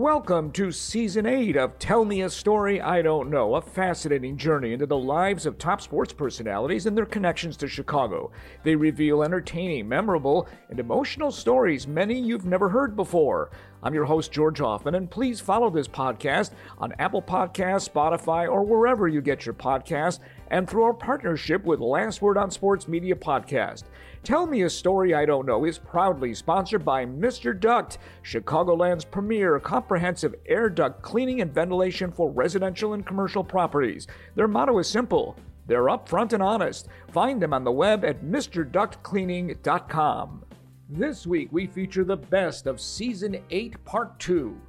Welcome to Season 8 of Tell Me a Story I Don't Know, a fascinating journey into the lives of top sports personalities and their connections to Chicago. They reveal entertaining, memorable, and emotional stories many you've never heard before. I'm your host, George Hoffman, and please follow this podcast on Apple Podcasts, Spotify, or wherever you get your podcasts, and through our partnership with Last Word on Sports Media Podcast. Tell Me a Story I Don't Know is proudly sponsored by Mr. Duct, Chicagoland's premier comprehensive air duct cleaning and ventilation for residential and commercial properties. Their motto is simple they're upfront and honest. Find them on the web at MrDuctCleaning.com. This week we feature the best of Season 8, Part 2.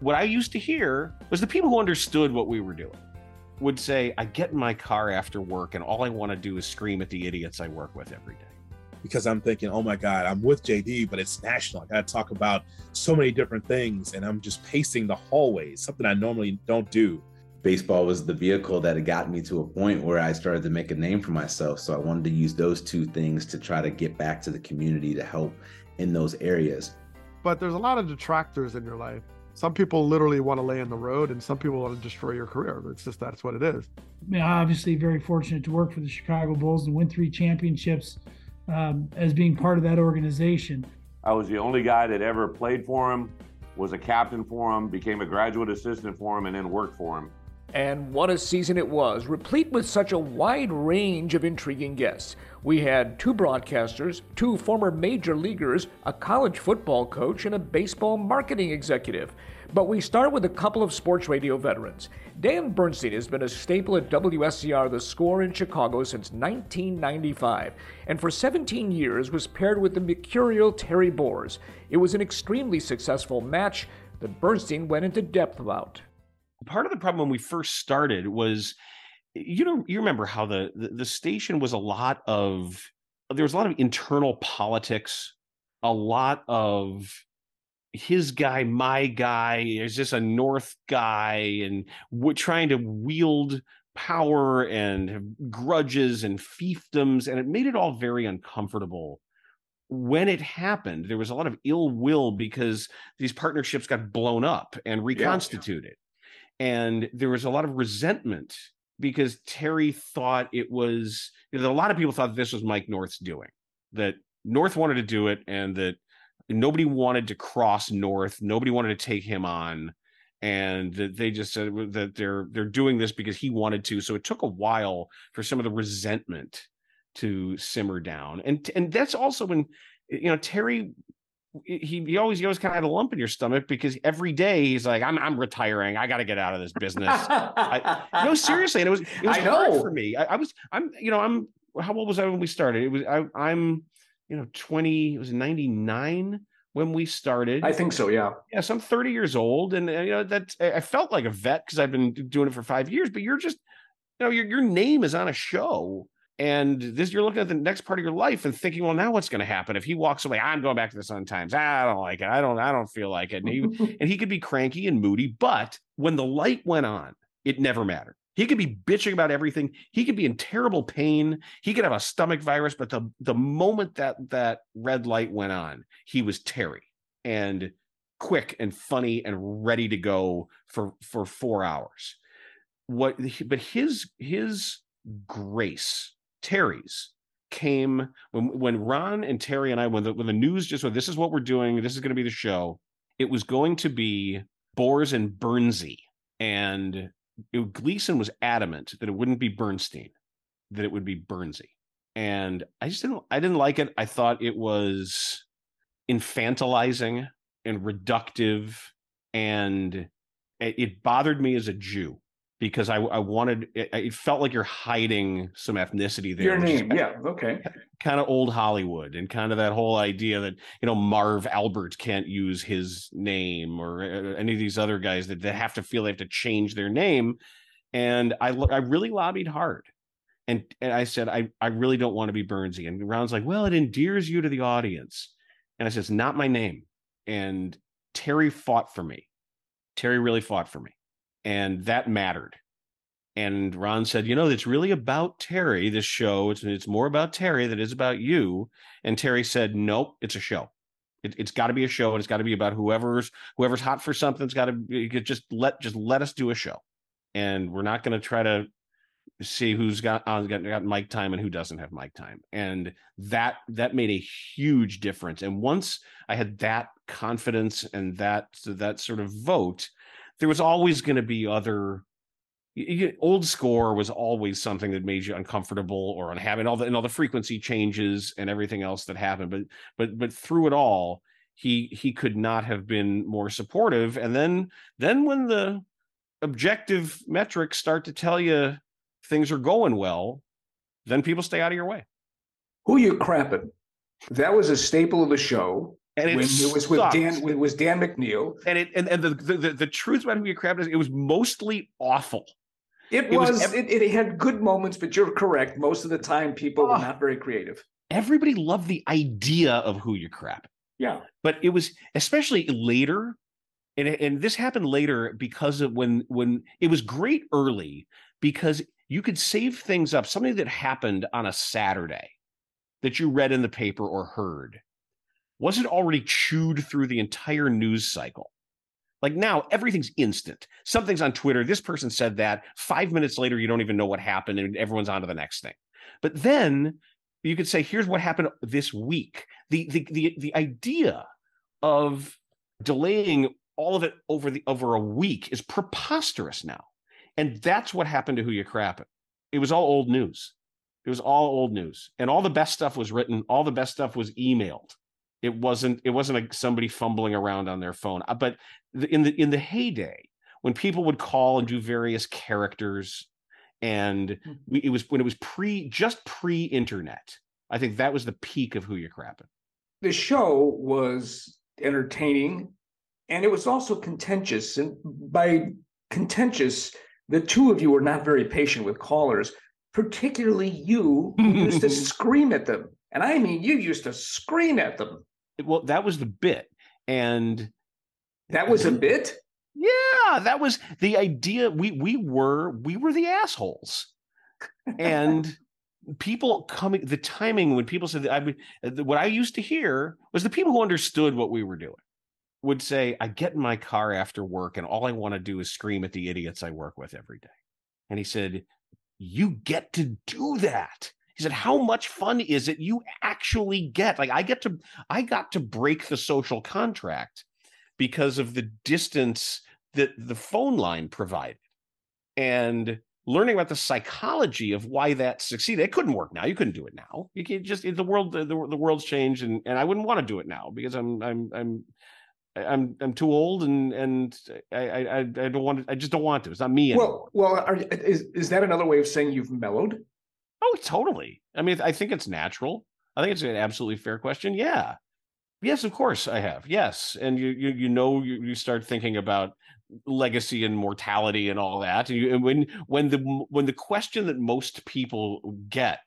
What I used to hear was the people who understood what we were doing would say, I get in my car after work and all I want to do is scream at the idiots I work with every day because I'm thinking, oh my God, I'm with JD, but it's national. I got to talk about so many different things. And I'm just pacing the hallways, something I normally don't do. Baseball was the vehicle that got me to a point where I started to make a name for myself. So I wanted to use those two things to try to get back to the community to help in those areas. But there's a lot of detractors in your life. Some people literally want to lay in the road, and some people want to destroy your career. It's just that's what it is. I mean, obviously, very fortunate to work for the Chicago Bulls and win three championships um, as being part of that organization. I was the only guy that ever played for him, was a captain for him, became a graduate assistant for him, and then worked for him. And what a season it was, replete with such a wide range of intriguing guests. We had two broadcasters, two former major leaguers, a college football coach, and a baseball marketing executive. But we start with a couple of sports radio veterans. Dan Bernstein has been a staple at WSCR The Score in Chicago since 1995, and for 17 years was paired with the mercurial Terry Boers. It was an extremely successful match that Bernstein went into depth about. Part of the problem when we first started was you know you remember how the, the, the station was a lot of there was a lot of internal politics a lot of his guy, my guy, is just a North guy, and we're trying to wield power and grudges and fiefdoms, and it made it all very uncomfortable. When it happened, there was a lot of ill will because these partnerships got blown up and reconstituted. Yeah. And there was a lot of resentment because Terry thought it was, you know, a lot of people thought this was Mike North's doing, that North wanted to do it and that nobody wanted to cross north nobody wanted to take him on and that they just said that they're they're doing this because he wanted to. So it took a while for some of the resentment to simmer down. And and that's also when you know terry he, he always he always kind of had a lump in your stomach because every day he's like i'm i'm retiring. I got to get out of this business. I, no seriously and it was it was I hard know. for me. I, I was i'm you know i'm how old was i when we started? It was I, i'm you know 20 it was 99 when we started? I think so yeah. Yeah so i'm 30 years old and you know that i felt like a vet because i've been doing it for five years but you're just you know your, your name is on a show and this you're looking at the next part of your life and thinking well now what's going to happen if he walks away i'm going back to the sun times i don't like it i don't i don't feel like it and he, and he could be cranky and moody but when the light went on it never mattered he could be bitching about everything. He could be in terrible pain. He could have a stomach virus. But the the moment that that red light went on, he was Terry and quick and funny and ready to go for for four hours. What? But his his grace, Terry's, came when when Ron and Terry and I when the when the news just went, this is what we're doing. This is going to be the show. It was going to be Boers and Bernsey and it, Gleason was adamant that it wouldn't be Bernstein, that it would be Bernsey, and I just didn't. I didn't like it. I thought it was infantilizing and reductive, and it, it bothered me as a Jew because I, I wanted it, it, felt like you're hiding some ethnicity there. Your name, yeah, okay. Kind of old Hollywood and kind of that whole idea that you know Marv Albert can't use his name or uh, any of these other guys that they have to feel they have to change their name. And I I really lobbied hard. And, and I said, I, I really don't want to be Bernsey. And Ron's like, well, it endears you to the audience. And I said, it's not my name. And Terry fought for me. Terry really fought for me and that mattered. And Ron said, "You know, it's really about Terry. This show. It's it's more about Terry than it is about you." And Terry said, "Nope, it's a show." It, has got to be a show, and it's got to be about whoever's whoever's hot for something. It's got to just let just let us do a show, and we're not going to try to see who's got uh, got, got mic time and who doesn't have mic time and that that made a huge difference and once i had that confidence and that that sort of vote there was always going to be other old score was always something that made you uncomfortable or unhappy and all the and all the frequency changes and everything else that happened but but but through it all he he could not have been more supportive and then then when the objective metrics start to tell you things are going well, then people stay out of your way. Who you crapping? That was a staple of the show. And it, when it was with Dan, it was Dan McNeil. And it and, and the, the, the truth about who you crapping is it was mostly awful. It, it was, was it, it, had good moments, but you're correct. Most of the time, people were ah. not very creative. Everybody loved the idea of who you crap. Yeah. But it was especially later, and, and this happened later because of when when it was great early because you could save things up, something that happened on a Saturday that you read in the paper or heard wasn't already chewed through the entire news cycle. Like now, everything's instant. Something's on Twitter. This person said that. Five minutes later, you don't even know what happened, and everyone's on to the next thing. But then you could say, here's what happened this week. The the the, the idea of delaying all of it over the over a week is preposterous now. And that's what happened to Who You Crapping. It was all old news. It was all old news. And all the best stuff was written, all the best stuff was emailed. It wasn't it wasn't like somebody fumbling around on their phone. Uh, but in the in the heyday, when people would call and do various characters and hmm. we, it was when it was pre just pre-internet. I think that was the peak of Who you're Crapping. The show was entertaining and it was also contentious. And by contentious, the two of you were not very patient with callers, particularly you, who used to scream at them. And I mean, you used to scream at them. Well, that was the bit. And that was a bit? Yeah, that was the idea. We we were we were the assholes. And people coming the timing when people said that I would what I used to hear was the people who understood what we were doing would say, I get in my car after work and all I want to do is scream at the idiots I work with every day. And he said, You get to do that. He said, How much fun is it you actually get? Like, I get to, I got to break the social contract because of the distance that the phone line provided. And learning about the psychology of why that succeeded. It couldn't work now. You couldn't do it now. You can't just the world the, the world's changed and and I wouldn't want to do it now because I'm I'm I'm I'm I'm too old and and I I I don't want to, I just don't want to. It's not me anymore. Well, well, are, is is that another way of saying you've mellowed? Oh, totally. I mean, I think it's natural. I think it's an absolutely fair question. Yeah. Yes, of course I have. Yes, and you you you know you, you start thinking about legacy and mortality and all that. And, you, and when when the when the question that most people get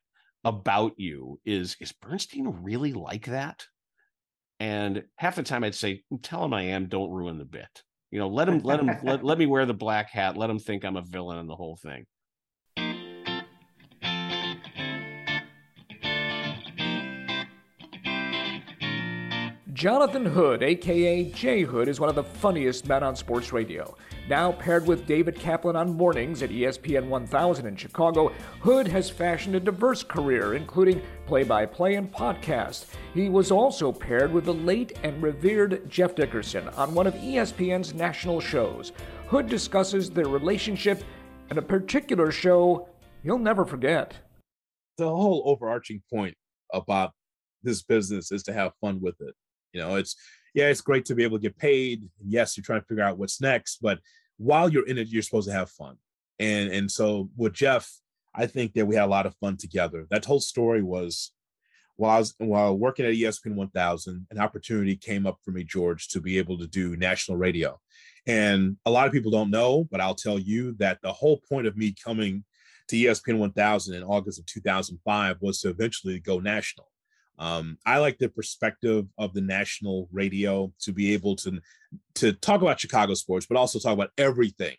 about you is is Bernstein really like that? And half the time I'd say, tell him I am, don't ruin the bit. You know, let him let him let, let me wear the black hat, let him think I'm a villain in the whole thing. Jonathan Hood, aka Jay Hood, is one of the funniest men on sports radio. Now paired with David Kaplan on mornings at ESPN 1000 in Chicago, Hood has fashioned a diverse career, including play by play and podcast. He was also paired with the late and revered Jeff Dickerson on one of ESPN's national shows. Hood discusses their relationship and a particular show you'll never forget. The whole overarching point about this business is to have fun with it. You know, it's yeah, it's great to be able to get paid. Yes, you're trying to figure out what's next, but while you're in it, you're supposed to have fun. And and so with Jeff, I think that we had a lot of fun together. That whole story was while I was while working at ESPN 1000, an opportunity came up for me, George, to be able to do national radio. And a lot of people don't know, but I'll tell you that the whole point of me coming to ESPN 1000 in August of 2005 was to eventually go national. Um, I like the perspective of the national radio to be able to to talk about Chicago sports, but also talk about everything.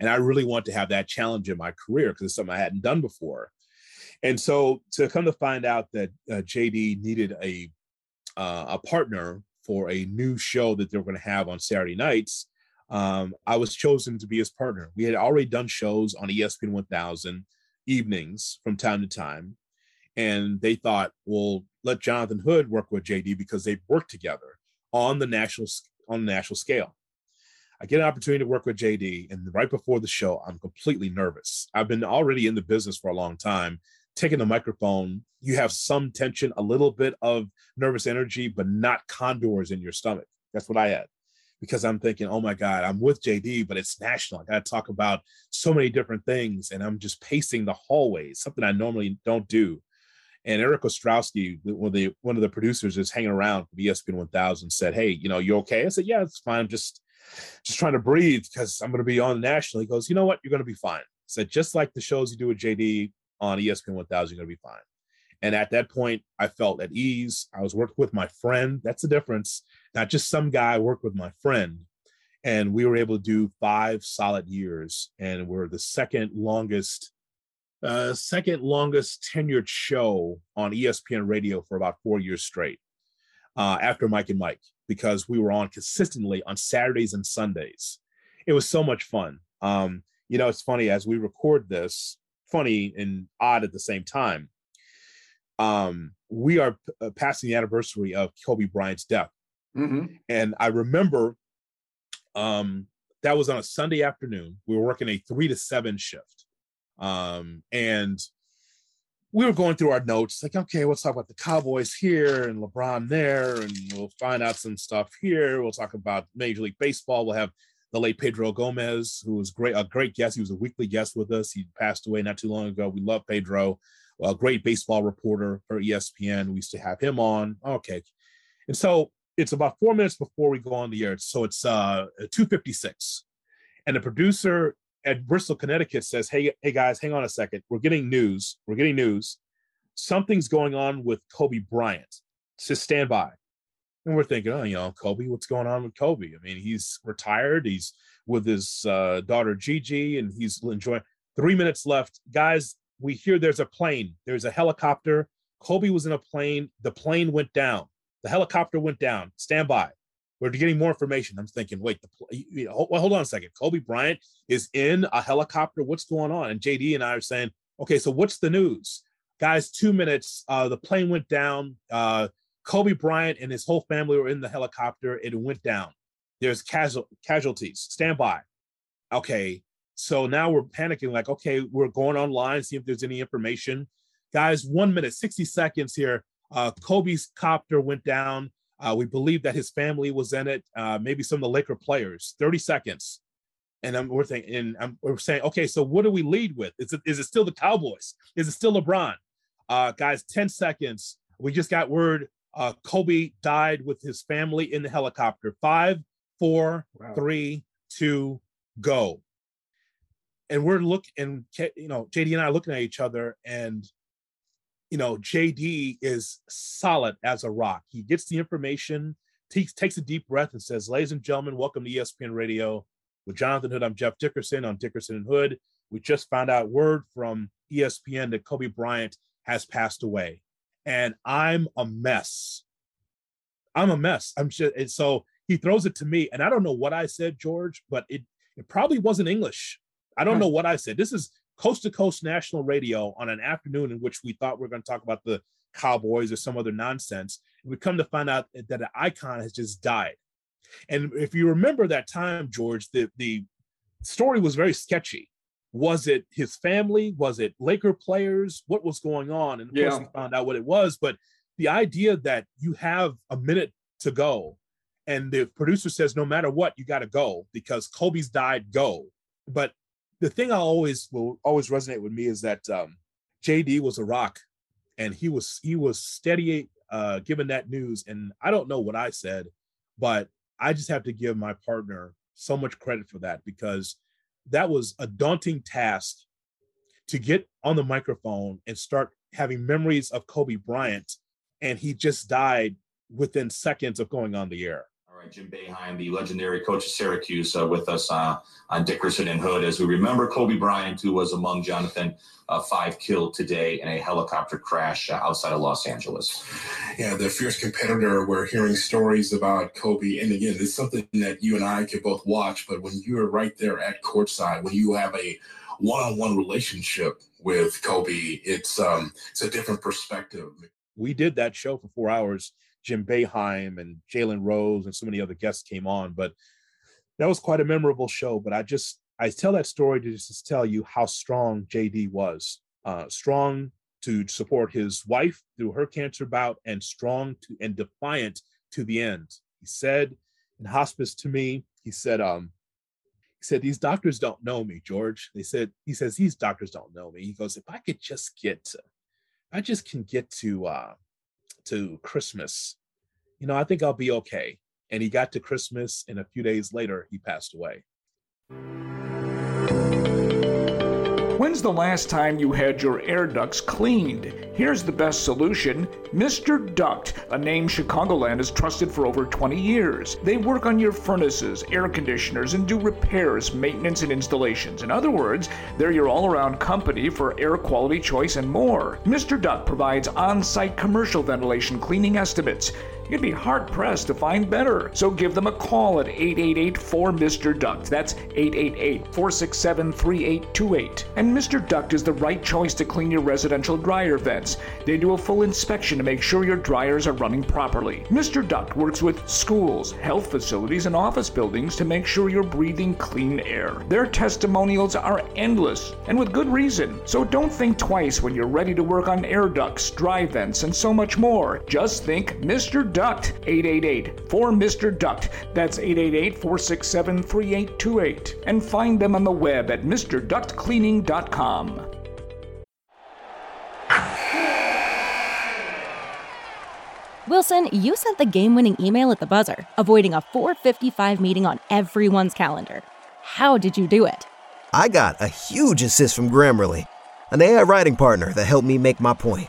And I really want to have that challenge in my career because it's something I hadn't done before. And so to come to find out that uh, JD needed a uh, a partner for a new show that they were going to have on Saturday nights. Um, I was chosen to be his partner. We had already done shows on ESPN 1000 evenings from time to time. And they thought, well, let Jonathan Hood work with JD because they've worked together on the national on the national scale. I get an opportunity to work with JD, and right before the show, I'm completely nervous. I've been already in the business for a long time. Taking the microphone, you have some tension, a little bit of nervous energy, but not condors in your stomach. That's what I had because I'm thinking, oh my God, I'm with JD, but it's national. I got to talk about so many different things, and I'm just pacing the hallways, something I normally don't do. And Eric Ostrowski, one of the one of the producers, is hanging around for ESPN 1000. Said, "Hey, you know, you okay?" I said, "Yeah, it's fine. I'm just just trying to breathe because I'm going to be on national." He goes, "You know what? You're going to be fine." I said, "Just like the shows you do with JD on ESPN 1000, you're going to be fine." And at that point, I felt at ease. I was working with my friend. That's the difference. Not just some guy. I worked with my friend, and we were able to do five solid years, and we're the second longest uh, second longest tenured show on ESPN radio for about four years straight uh, after Mike and Mike because we were on consistently on Saturdays and Sundays. It was so much fun. Um, you know, it's funny as we record this, funny and odd at the same time. Um, we are p- uh, passing the anniversary of Kobe Bryant's death. Mm-hmm. And I remember um, that was on a Sunday afternoon. We were working a three to seven shift. Um, and we were going through our notes, like, okay, let's talk about the Cowboys here and LeBron there, and we'll find out some stuff here. We'll talk about Major League Baseball. We'll have the late Pedro Gomez, who was great, a great guest. He was a weekly guest with us. He passed away not too long ago. We love Pedro, a great baseball reporter for ESPN. We used to have him on. Okay. And so it's about four minutes before we go on the air. So it's uh 256. And the producer at Bristol, Connecticut says, "Hey, hey guys, hang on a second. We're getting news. We're getting news. Something's going on with Kobe Bryant. Just stand by." And we're thinking, "Oh, you know, Kobe. What's going on with Kobe? I mean, he's retired. He's with his uh, daughter Gigi, and he's enjoying." Three minutes left, guys. We hear there's a plane. There's a helicopter. Kobe was in a plane. The plane went down. The helicopter went down. Stand by we're getting more information. I'm thinking, wait, the you know, hold, hold on a second. Kobe Bryant is in a helicopter. What's going on? And JD and I are saying, okay, so what's the news, guys? Two minutes. Uh, the plane went down. Uh, Kobe Bryant and his whole family were in the helicopter. It went down. There's casual casualties. Stand by. Okay, so now we're panicking. Like, okay, we're going online, see if there's any information. Guys, one minute, 60 seconds here. Uh, Kobe's copter went down. Uh, we believe that his family was in it, uh, maybe some of the Laker players. 30 seconds. And I'm, we're thinking, and I'm, we're saying, okay, so what do we lead with? Is it, is it still the Cowboys? Is it still LeBron? Uh, guys, 10 seconds. We just got word uh, Kobe died with his family in the helicopter. Five, four, wow. three, two, go. And we're looking, and you know, JD and I are looking at each other, and you know, JD is solid as a rock. He gets the information, takes takes a deep breath, and says, "Ladies and gentlemen, welcome to ESPN Radio with Jonathan Hood. I'm Jeff Dickerson on Dickerson and Hood. We just found out word from ESPN that Kobe Bryant has passed away, and I'm a mess. I'm a mess. I'm just and so he throws it to me, and I don't know what I said, George, but it it probably wasn't English. I don't know what I said. This is coast to coast national radio on an afternoon in which we thought we are going to talk about the Cowboys or some other nonsense. We come to find out that an icon has just died. And if you remember that time, George, the, the story was very sketchy. Was it his family? Was it Laker players? What was going on? And of yeah. course, we found out what it was. But the idea that you have a minute to go and the producer says, no matter what, you got to go because Kobe's died, go. But the thing I always will always resonate with me is that um, JD was a rock, and he was he was steady uh, given that news. And I don't know what I said, but I just have to give my partner so much credit for that because that was a daunting task to get on the microphone and start having memories of Kobe Bryant, and he just died within seconds of going on the air. Right, Jim Boeheim, the legendary coach of Syracuse, uh, with us uh, on Dickerson and Hood as we remember Kobe Bryant, who was among Jonathan uh, five killed today in a helicopter crash uh, outside of Los Angeles. Yeah, the fierce competitor. We're hearing stories about Kobe, and again, it's something that you and I could both watch. But when you're right there at courtside, when you have a one-on-one relationship with Kobe, it's um, it's a different perspective. We did that show for four hours Jim Boeheim and Jalen Rose and so many other guests came on. But that was quite a memorable show. But I just I tell that story to just tell you how strong JD was. Uh, strong to support his wife through her cancer bout, and strong to and defiant to the end. He said in hospice to me, he said, um, he said, These doctors don't know me, George. They said, he says, These doctors don't know me. He goes, If I could just get to, I just can get to uh to Christmas, you know, I think I'll be okay. And he got to Christmas, and a few days later, he passed away. When's the last time you had your air ducts cleaned? Here's the best solution Mr. Duct, a name Chicagoland has trusted for over 20 years. They work on your furnaces, air conditioners, and do repairs, maintenance, and installations. In other words, they're your all around company for air quality choice and more. Mr. Duct provides on site commercial ventilation cleaning estimates. You'd be hard pressed to find better. So give them a call at 888 4 Mr. Duct. That's 888 467 3828. And Mr. Duct is the right choice to clean your residential dryer vents. They do a full inspection to make sure your dryers are running properly. Mr. Duct works with schools, health facilities, and office buildings to make sure you're breathing clean air. Their testimonials are endless, and with good reason. So don't think twice when you're ready to work on air ducts, dry vents, and so much more. Just think Mr. Duct, 888 for Mr. Duct. That's 888 467 3828. And find them on the web at MrDuctCleaning.com. Wilson, you sent the game winning email at the buzzer, avoiding a 455 meeting on everyone's calendar. How did you do it? I got a huge assist from Grammarly, an AI writing partner that helped me make my point.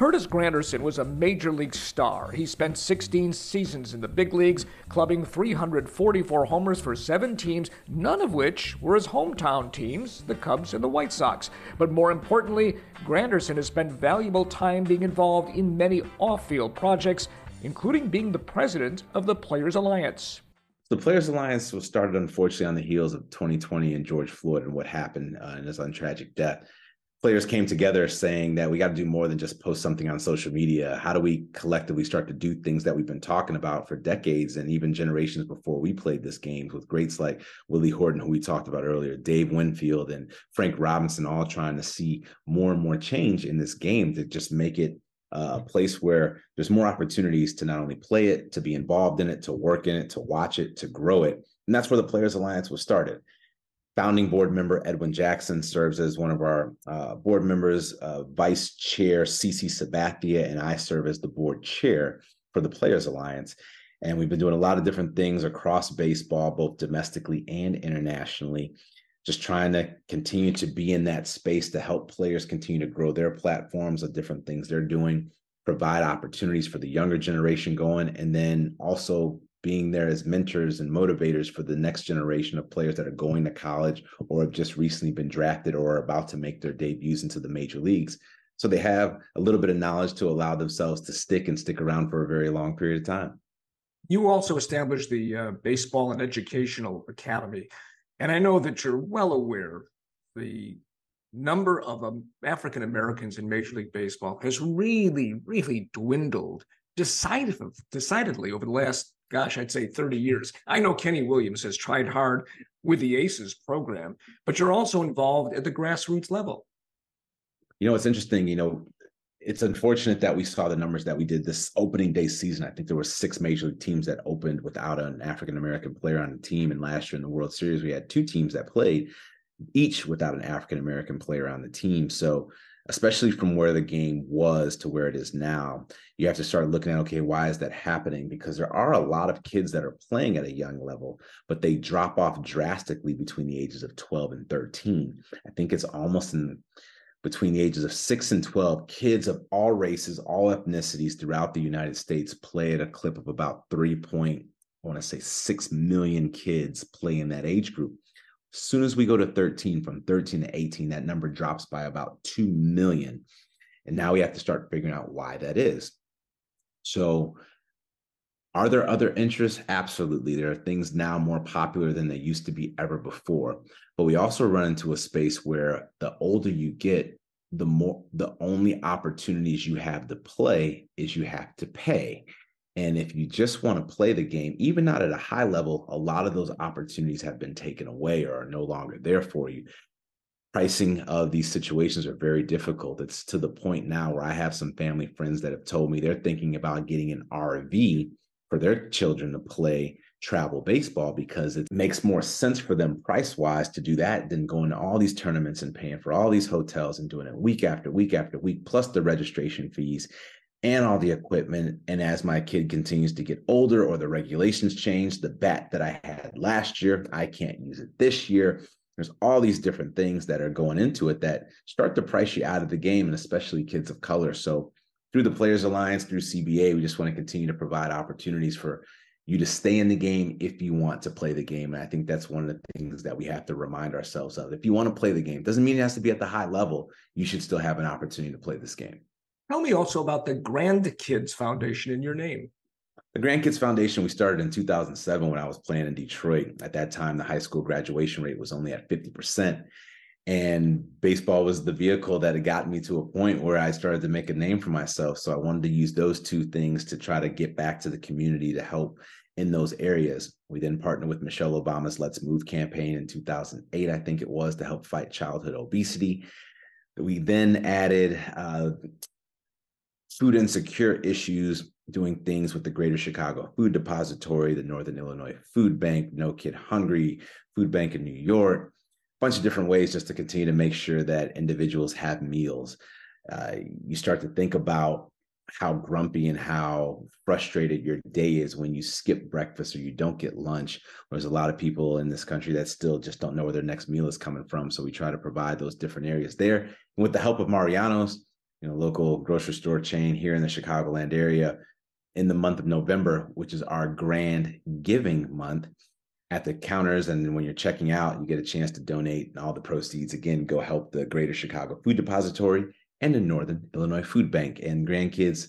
Curtis Granderson was a major league star. He spent 16 seasons in the big leagues, clubbing 344 homers for seven teams, none of which were his hometown teams, the Cubs and the White Sox. But more importantly, Granderson has spent valuable time being involved in many off field projects, including being the president of the Players Alliance. The Players Alliance was started, unfortunately, on the heels of 2020 and George Floyd and what happened uh, in his untragic death players came together saying that we got to do more than just post something on social media. How do we collectively start to do things that we've been talking about for decades and even generations before we played this game with greats like Willie Horton, who we talked about earlier, Dave Winfield, and Frank Robinson, all trying to see more and more change in this game to just make it uh, a place where there's more opportunities to not only play it, to be involved in it, to work in it, to watch it, to grow it. And that's where the Players Alliance was started founding board member Edwin Jackson serves as one of our uh, board members. Uh, Vice Chair CC Sabathia and I serve as the board chair for the Players Alliance. And we've been doing a lot of different things across baseball, both domestically and internationally, just trying to continue to be in that space to help players continue to grow their platforms of different things they're doing, provide opportunities for the younger generation going, and then also being there as mentors and motivators for the next generation of players that are going to college or have just recently been drafted or are about to make their debuts into the major leagues. So they have a little bit of knowledge to allow themselves to stick and stick around for a very long period of time. You also established the uh, Baseball and Educational Academy. And I know that you're well aware the number of um, African Americans in Major League Baseball has really, really dwindled decided, decidedly over the last, gosh, I'd say 30 years. I know Kenny Williams has tried hard with the ACES program, but you're also involved at the grassroots level. You know, it's interesting. You know, it's unfortunate that we saw the numbers that we did this opening day season. I think there were six major league teams that opened without an African American player on the team. And last year in the World Series, we had two teams that played each without an African American player on the team. So, especially from where the game was to where it is now, you have to start looking at okay, why is that happening? Because there are a lot of kids that are playing at a young level, but they drop off drastically between the ages of 12 and 13. I think it's almost in between the ages of 6 and 12, kids of all races, all ethnicities throughout the United States play at a clip of about 3 point, I want to say 6 million kids play in that age group. As soon as we go to 13, from 13 to 18, that number drops by about 2 million. And now we have to start figuring out why that is. So, are there other interests? Absolutely. There are things now more popular than they used to be ever before. But we also run into a space where the older you get, the more the only opportunities you have to play is you have to pay. And if you just want to play the game, even not at a high level, a lot of those opportunities have been taken away or are no longer there for you. Pricing of these situations are very difficult. It's to the point now where I have some family friends that have told me they're thinking about getting an RV for their children to play travel baseball because it makes more sense for them price wise to do that than going to all these tournaments and paying for all these hotels and doing it week after week after week, plus the registration fees and all the equipment. And as my kid continues to get older or the regulations change, the bat that I had last year, I can't use it this year. There's all these different things that are going into it that start to price you out of the game, and especially kids of color. So through the Players Alliance, through CBA, we just want to continue to provide opportunities for you to stay in the game if you want to play the game. And I think that's one of the things that we have to remind ourselves of. If you want to play the game, doesn't mean it has to be at the high level. You should still have an opportunity to play this game. Tell me also about the Grandkids Foundation in your name. The Grandkids Foundation, we started in 2007 when I was playing in Detroit. At that time, the high school graduation rate was only at 50%. And baseball was the vehicle that had gotten me to a point where I started to make a name for myself. So I wanted to use those two things to try to get back to the community to help in those areas. We then partnered with Michelle Obama's Let's Move campaign in 2008, I think it was, to help fight childhood obesity. We then added uh, food insecure issues, doing things with the Greater Chicago Food Depository, the Northern Illinois Food Bank, No Kid Hungry, Food Bank in New York bunch of different ways just to continue to make sure that individuals have meals. Uh, you start to think about how grumpy and how frustrated your day is when you skip breakfast or you don't get lunch. There's a lot of people in this country that still just don't know where their next meal is coming from. So we try to provide those different areas there. And with the help of Mariano's, you know, local grocery store chain here in the Chicagoland area, in the month of November, which is our grand giving month, at the counters and when you're checking out you get a chance to donate and all the proceeds. Again go help the greater chicago food depository and the northern illinois food bank. And grandkids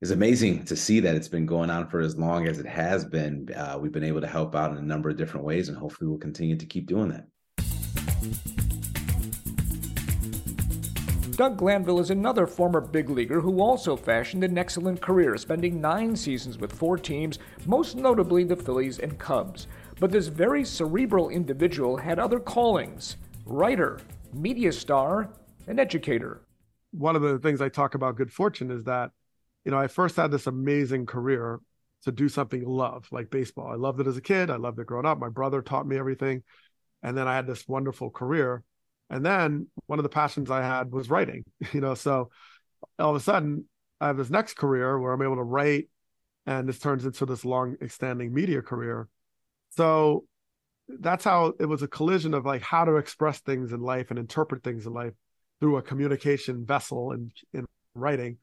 is amazing to see that it's been going on for as long as it has been. Uh, we've been able to help out in a number of different ways and hopefully we'll continue to keep doing that Doug Glanville is another former big leaguer who also fashioned an excellent career, spending nine seasons with four teams, most notably the Phillies and Cubs. But this very cerebral individual had other callings writer, media star, and educator. One of the things I talk about good fortune is that, you know, I first had this amazing career to do something you love, like baseball. I loved it as a kid. I loved it growing up. My brother taught me everything. And then I had this wonderful career. And then one of the passions I had was writing, you know, so all of a sudden I have this next career where I'm able to write and this turns into this long extending media career. So that's how it was a collision of like how to express things in life and interpret things in life through a communication vessel in, in writing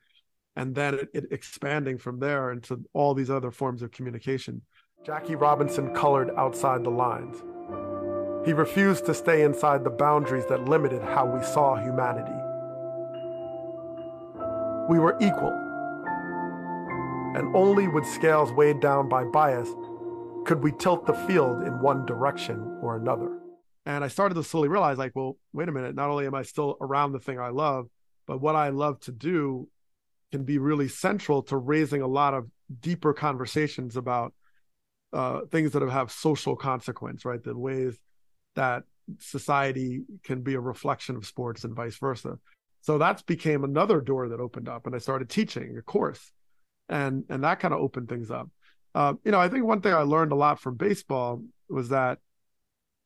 and then it, it expanding from there into all these other forms of communication. Jackie robinson colored outside the lines he refused to stay inside the boundaries that limited how we saw humanity we were equal and only with scales weighed down by bias could we tilt the field in one direction or another? And I started to slowly realize, like, well, wait a minute, not only am I still around the thing I love, but what I love to do can be really central to raising a lot of deeper conversations about uh, things that have social consequence, right? The ways that society can be a reflection of sports and vice versa. So that's became another door that opened up, and I started teaching a course, and and that kind of opened things up. Uh, you know, I think one thing I learned a lot from baseball was that,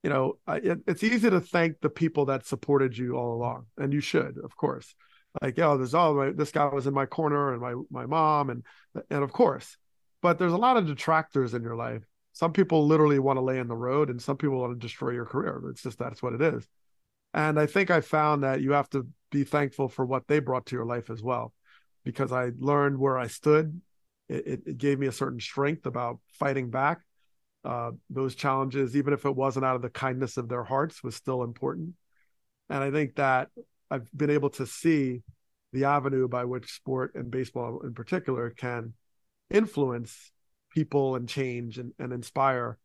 you know, it, it's easy to thank the people that supported you all along, and you should, of course. Like, oh, there's all my, this guy was in my corner, and my my mom, and and of course, but there's a lot of detractors in your life. Some people literally want to lay in the road, and some people want to destroy your career. It's just that's what it is. And I think I found that you have to be thankful for what they brought to your life as well, because I learned where I stood. It, it gave me a certain strength about fighting back. Uh, those challenges, even if it wasn't out of the kindness of their hearts, was still important. And I think that I've been able to see the avenue by which sport and baseball in particular can influence people and change and, and inspire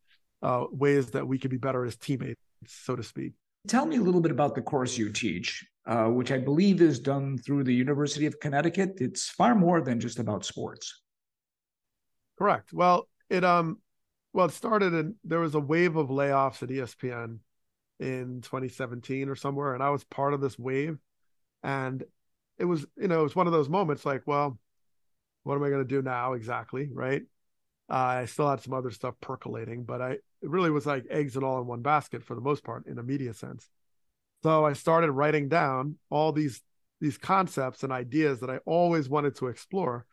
uh, ways that we could be better as teammates, so to speak. Tell me a little bit about the course you teach, uh, which I believe is done through the University of Connecticut. It's far more than just about sports. Correct. Well, it um, well, it started and there was a wave of layoffs at ESPN in 2017 or somewhere, and I was part of this wave, and it was you know it was one of those moments like, well, what am I going to do now exactly, right? I still had some other stuff percolating, but I it really was like eggs and all in one basket for the most part in a media sense. So I started writing down all these these concepts and ideas that I always wanted to explore,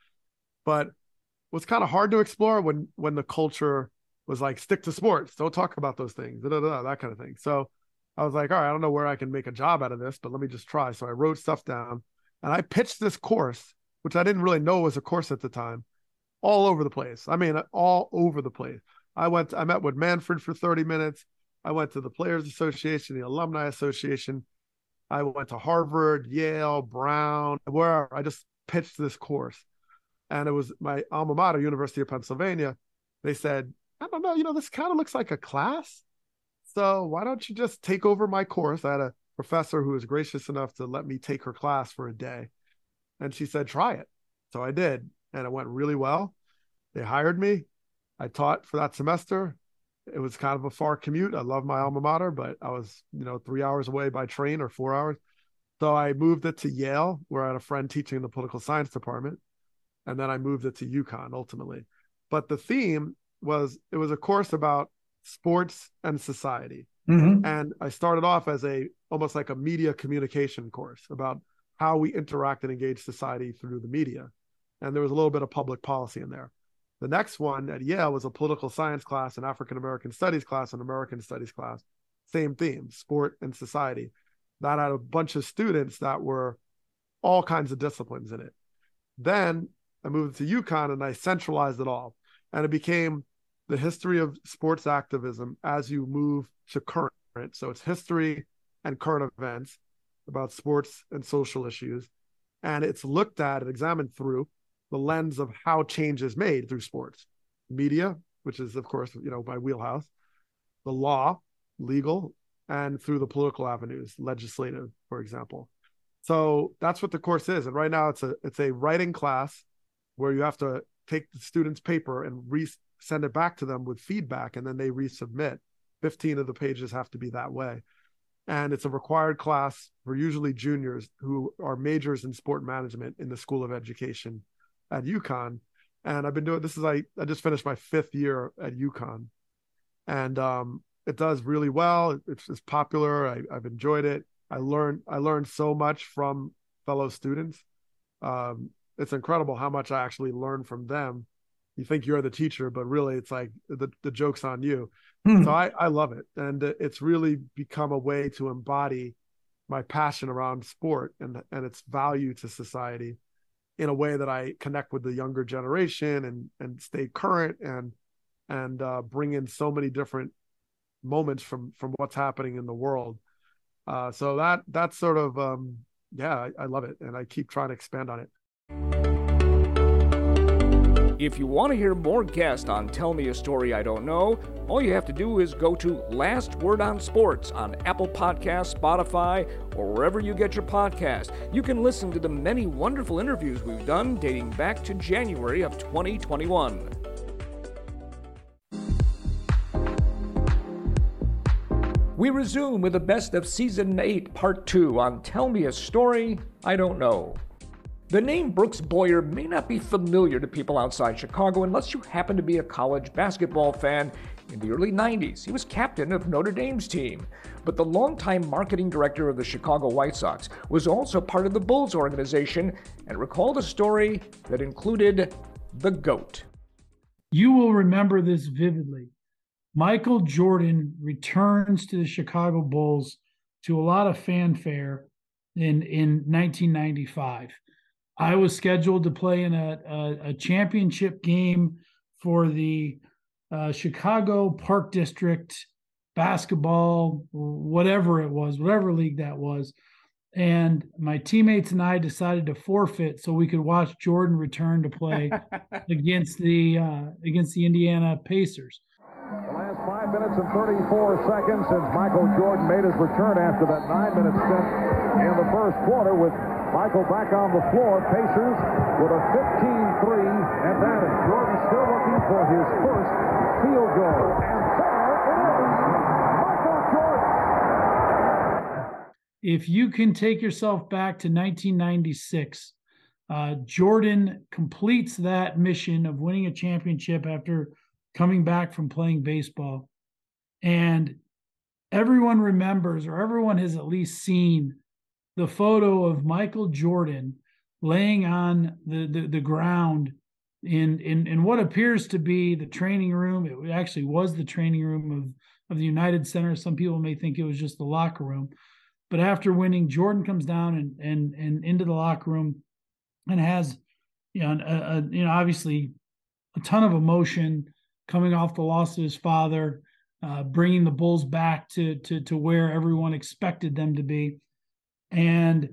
but was kind of hard to explore when when the culture was like stick to sports, don't talk about those things, that kind of thing. So I was like, all right, I don't know where I can make a job out of this, but let me just try. So I wrote stuff down and I pitched this course, which I didn't really know was a course at the time all over the place. I mean, all over the place. I went, I met with Manfred for 30 minutes. I went to the Players Association, the Alumni Association. I went to Harvard, Yale, Brown, wherever. I just pitched this course. And it was my alma mater, University of Pennsylvania. They said, I don't know, you know, this kind of looks like a class. So why don't you just take over my course? I had a professor who was gracious enough to let me take her class for a day. And she said, try it. So I did and it went really well. They hired me. I taught for that semester. It was kind of a far commute. I love my alma mater, but I was, you know, three hours away by train or four hours. So I moved it to Yale, where I had a friend teaching in the political science department. And then I moved it to UConn ultimately. But the theme was it was a course about sports and society. Mm-hmm. And I started off as a almost like a media communication course about how we interact and engage society through the media and there was a little bit of public policy in there. The next one at Yale was a political science class, an African American studies class, an American studies class. Same theme, sport and society. That had a bunch of students that were all kinds of disciplines in it. Then I moved to UConn and I centralized it all. And it became the history of sports activism as you move to current. So it's history and current events about sports and social issues. And it's looked at and examined through the lens of how change is made through sports, media, which is of course you know my wheelhouse, the law, legal, and through the political avenues, legislative, for example. So that's what the course is, and right now it's a it's a writing class where you have to take the student's paper and re- send it back to them with feedback, and then they resubmit. Fifteen of the pages have to be that way. And it's a required class for usually juniors who are majors in sport management in the School of Education at UConn. And I've been doing this is I I just finished my fifth year at UConn, and um, it does really well. It's, it's popular. I, I've enjoyed it. I learned I learned so much from fellow students. Um, it's incredible how much I actually learn from them. You think you're the teacher, but really it's like the, the joke's on you. Hmm. So I, I love it. And it's really become a way to embody my passion around sport and, and its value to society in a way that I connect with the younger generation and and stay current and and uh, bring in so many different moments from from what's happening in the world. Uh, so that that's sort of um, yeah, I, I love it, and I keep trying to expand on it. If you want to hear more guests on Tell Me a Story I Don't Know, all you have to do is go to Last Word on Sports on Apple Podcasts, Spotify, or wherever you get your podcast. You can listen to the many wonderful interviews we've done dating back to January of 2021. We resume with the best of season 8, part 2 on Tell Me a Story I Don't Know. The name Brooks Boyer may not be familiar to people outside Chicago unless you happen to be a college basketball fan. In the early 90s, he was captain of Notre Dame's team. But the longtime marketing director of the Chicago White Sox was also part of the Bulls organization and recalled a story that included the GOAT. You will remember this vividly. Michael Jordan returns to the Chicago Bulls to a lot of fanfare in, in 1995. I was scheduled to play in a, a, a championship game for the uh, Chicago Park District basketball, whatever it was, whatever league that was. And my teammates and I decided to forfeit so we could watch Jordan return to play against the uh, against the Indiana Pacers. The last five minutes and 34 seconds since Michael Jordan made his return after that nine-minute stint in the first quarter with Michael back on the floor. Pacers with a 15-3 advantage. Jordan still looking for his first field goal. And it is. Michael Jordan. If you can take yourself back to 1996, uh, Jordan completes that mission of winning a championship after coming back from playing baseball. And everyone remembers, or everyone has at least seen the photo of Michael Jordan laying on the, the, the ground in, in in what appears to be the training room. It actually was the training room of, of the United Center. Some people may think it was just the locker room. But after winning, Jordan comes down and and and into the locker room and has you know a, a, you know obviously a ton of emotion coming off the loss of his father, uh, bringing the Bulls back to to to where everyone expected them to be and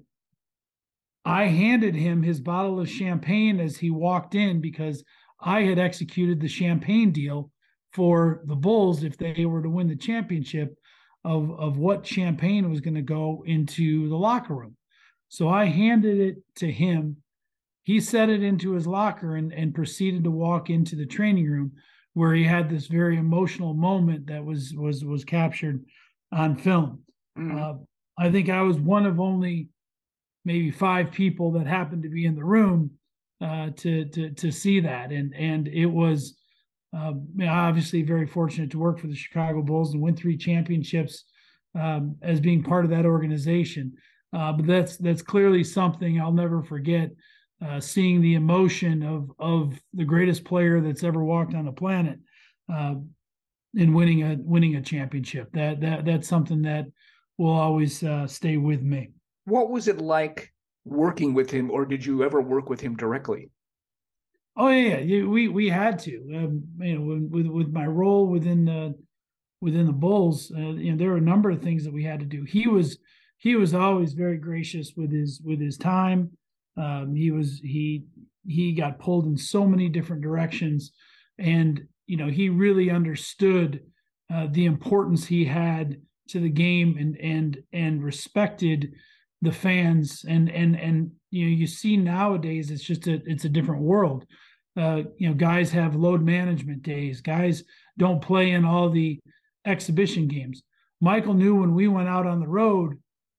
I handed him his bottle of champagne as he walked in because I had executed the champagne deal for the Bulls if they were to win the championship of, of what champagne was going to go into the locker room. So I handed it to him. He set it into his locker and, and proceeded to walk into the training room where he had this very emotional moment that was was was captured on film. Mm-hmm. Uh, I think I was one of only maybe five people that happened to be in the room uh, to to to see that, and and it was uh, obviously very fortunate to work for the Chicago Bulls and win three championships um, as being part of that organization. Uh, but that's that's clearly something I'll never forget. Uh, seeing the emotion of of the greatest player that's ever walked on the planet uh, in winning a winning a championship. That that that's something that will always uh, stay with me. What was it like working with him, or did you ever work with him directly? Oh yeah, yeah. we we had to. Um, you know, with with my role within the within the Bulls, uh, you know, there were a number of things that we had to do. He was he was always very gracious with his with his time. Um, he was he he got pulled in so many different directions, and you know he really understood uh, the importance he had to the game and and and respected the fans. And and and you know you see nowadays it's just a it's a different world. Uh you know guys have load management days. Guys don't play in all the exhibition games. Michael knew when we went out on the road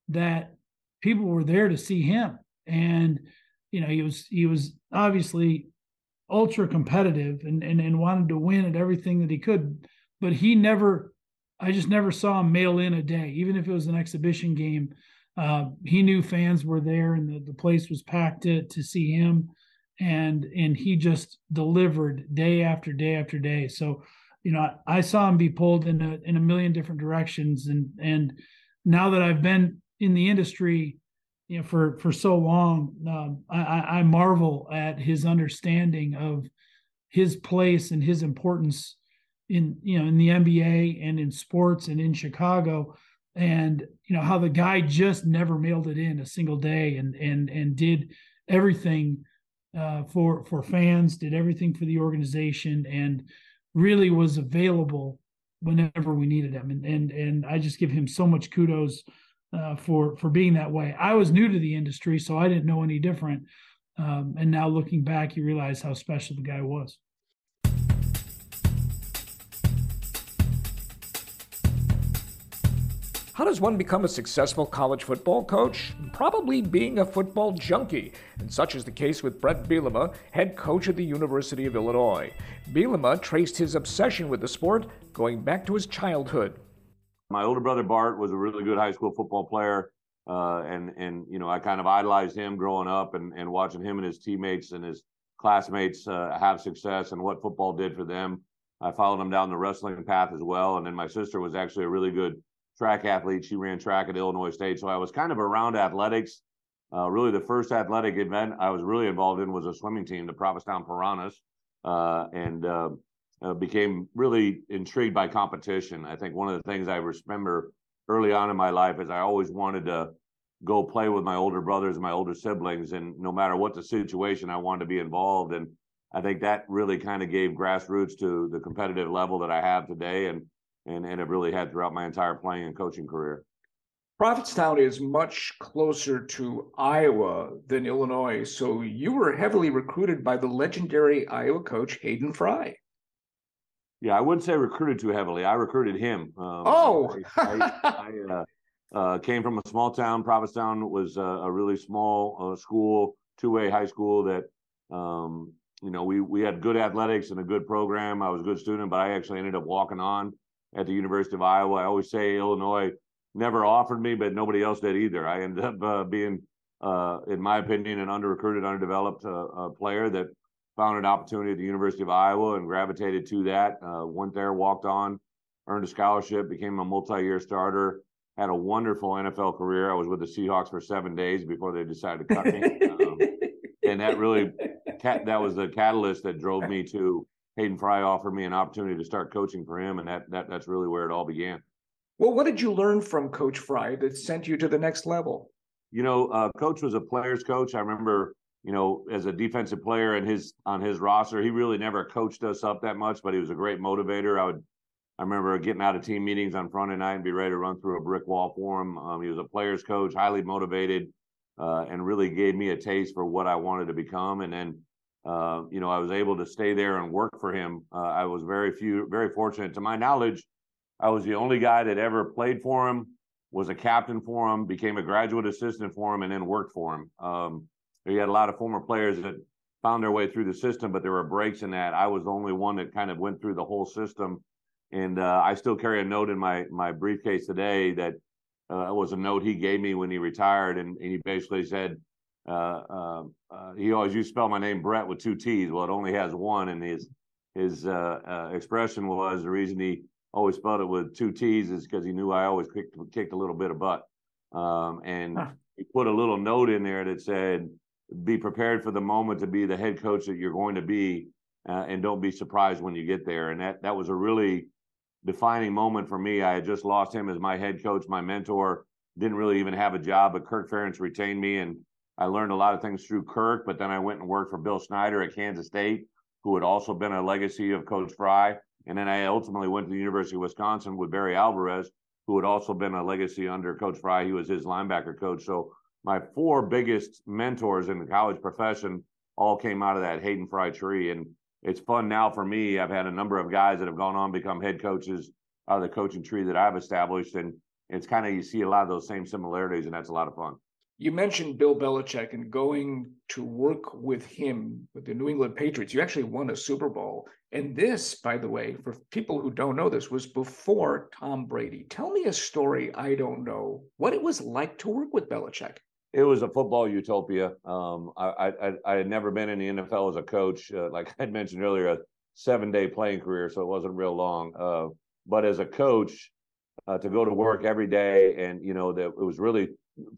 that people were there to see him. And you know he was he was obviously ultra competitive and and, and wanted to win at everything that he could but he never I just never saw him mail in a day, even if it was an exhibition game. Uh, he knew fans were there and the, the place was packed to, to see him. And and he just delivered day after day after day. So, you know, I, I saw him be pulled in a in a million different directions. And and now that I've been in the industry, you know, for for so long, um, I, I marvel at his understanding of his place and his importance in you know in the NBA and in sports and in Chicago and you know how the guy just never mailed it in a single day and and and did everything uh, for for fans, did everything for the organization, and really was available whenever we needed him. And and and I just give him so much kudos uh, for for being that way. I was new to the industry, so I didn't know any different. Um, and now looking back, you realize how special the guy was. How does one become a successful college football coach? Probably being a football junkie, and such is the case with Bret Bielema, head coach at the University of Illinois. Bielema traced his obsession with the sport going back to his childhood. My older brother Bart was a really good high school football player, uh, and and you know I kind of idolized him growing up, and and watching him and his teammates and his classmates uh, have success and what football did for them. I followed him down the wrestling path as well, and then my sister was actually a really good track athlete. She ran track at Illinois State. So I was kind of around athletics. Uh, really, the first athletic event I was really involved in was a swimming team, the Prophetstown Piranhas, uh, and uh, uh, became really intrigued by competition. I think one of the things I remember early on in my life is I always wanted to go play with my older brothers and my older siblings, and no matter what the situation, I wanted to be involved. And I think that really kind of gave grassroots to the competitive level that I have today. And and, and have really had throughout my entire playing and coaching career. Prophetstown is much closer to Iowa than Illinois, so you were heavily recruited by the legendary Iowa coach Hayden Fry. Yeah, I wouldn't say recruited too heavily. I recruited him. Um, oh, I, I, I uh, uh, came from a small town. Prophetstown was a, a really small uh, school, two-way high school that um, you know we we had good athletics and a good program. I was a good student, but I actually ended up walking on at the University of Iowa. I always say Illinois never offered me, but nobody else did either. I ended up uh, being, uh, in my opinion, an under recruited, underdeveloped uh, player that found an opportunity at the University of Iowa and gravitated to that. Uh, went there, walked on, earned a scholarship, became a multi year starter. Had a wonderful NFL career. I was with the Seahawks for seven days before they decided to cut me, um, and that really that was the catalyst that drove me to Hayden Fry offered me an opportunity to start coaching for him, and that, that that's really where it all began. Well, what did you learn from Coach Fry that sent you to the next level? You know, uh, Coach was a player's coach. I remember, you know, as a defensive player and his on his roster, he really never coached us up that much, but he was a great motivator. I would, I remember getting out of team meetings on Friday night and be ready to run through a brick wall for him. Um, he was a player's coach, highly motivated, uh, and really gave me a taste for what I wanted to become. And then uh, you know, I was able to stay there and work for him. Uh, I was very few, very fortunate. To my knowledge, I was the only guy that ever played for him, was a captain for him, became a graduate assistant for him, and then worked for him. Um, he had a lot of former players that found their way through the system, but there were breaks in that. I was the only one that kind of went through the whole system, and uh, I still carry a note in my my briefcase today that uh, was a note he gave me when he retired, and, and he basically said, uh, uh, uh, he always used to spell my name Brett with two T's. Well, it only has one, and his his expression was the reason he always spelled it with two T's is because he knew I always kicked, kicked a little bit of butt. Um, and huh. he put a little note in there that said, "Be prepared for the moment to be the head coach that you're going to be, uh, and don't be surprised when you get there." And that that was a really defining moment for me. I had just lost him as my head coach, my mentor. Didn't really even have a job, but Kirk Ferentz retained me, and I learned a lot of things through Kirk, but then I went and worked for Bill Snyder at Kansas State, who had also been a legacy of Coach Fry. And then I ultimately went to the University of Wisconsin with Barry Alvarez, who had also been a legacy under Coach Fry. He was his linebacker coach. So my four biggest mentors in the college profession all came out of that Hayden Fry tree. And it's fun now for me. I've had a number of guys that have gone on become head coaches out of the coaching tree that I've established. And it's kind of you see a lot of those same similarities, and that's a lot of fun. You mentioned Bill Belichick and going to work with him with the New England Patriots. You actually won a Super Bowl. And this, by the way, for people who don't know this, was before Tom Brady. Tell me a story I don't know. What it was like to work with Belichick. It was a football utopia. Um, I, I, I had never been in the NFL as a coach. Uh, like I mentioned earlier, a seven day playing career, so it wasn't real long. Uh, but as a coach, uh, to go to work every day, and you know that it was really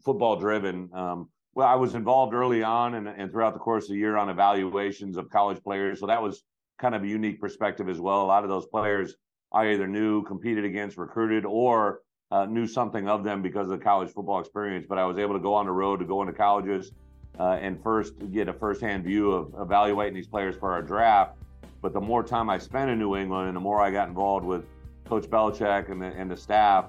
football driven. Um, well, I was involved early on and, and throughout the course of the year on evaluations of college players. So that was kind of a unique perspective as well. A lot of those players I either knew, competed against, recruited, or uh, knew something of them because of the college football experience. But I was able to go on the road to go into colleges uh, and first get a firsthand view of evaluating these players for our draft. But the more time I spent in New England and the more I got involved with Coach Belichick and the, and the staff,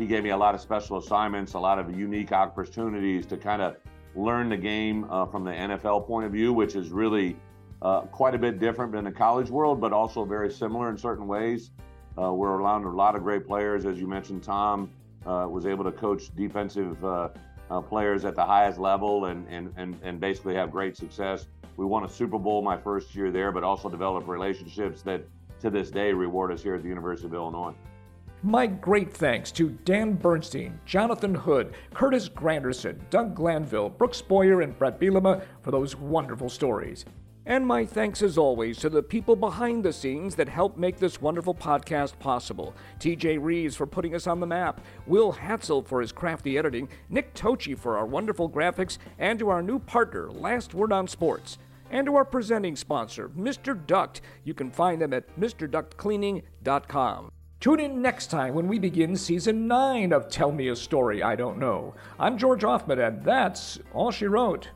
he gave me a lot of special assignments, a lot of unique opportunities to kind of learn the game uh, from the NFL point of view, which is really uh, quite a bit different than the college world, but also very similar in certain ways. Uh, we're around a lot of great players, as you mentioned. Tom uh, was able to coach defensive uh, uh, players at the highest level and, and and and basically have great success. We won a Super Bowl my first year there, but also developed relationships that to this day reward us here at the University of Illinois. My great thanks to Dan Bernstein, Jonathan Hood, Curtis Granderson, Doug Glanville, Brooks Boyer, and Bret Bielema for those wonderful stories. And my thanks as always to the people behind the scenes that help make this wonderful podcast possible. TJ Reeves for putting us on the map, Will Hatzel for his crafty editing, Nick Tochi for our wonderful graphics, and to our new partner, Last Word on Sports. And to our presenting sponsor, Mr. Duct. You can find them at MrDuctCleaning.com. Tune in next time when we begin season 9 of Tell Me a Story I Don't Know. I'm George Hoffman, and that's all she wrote.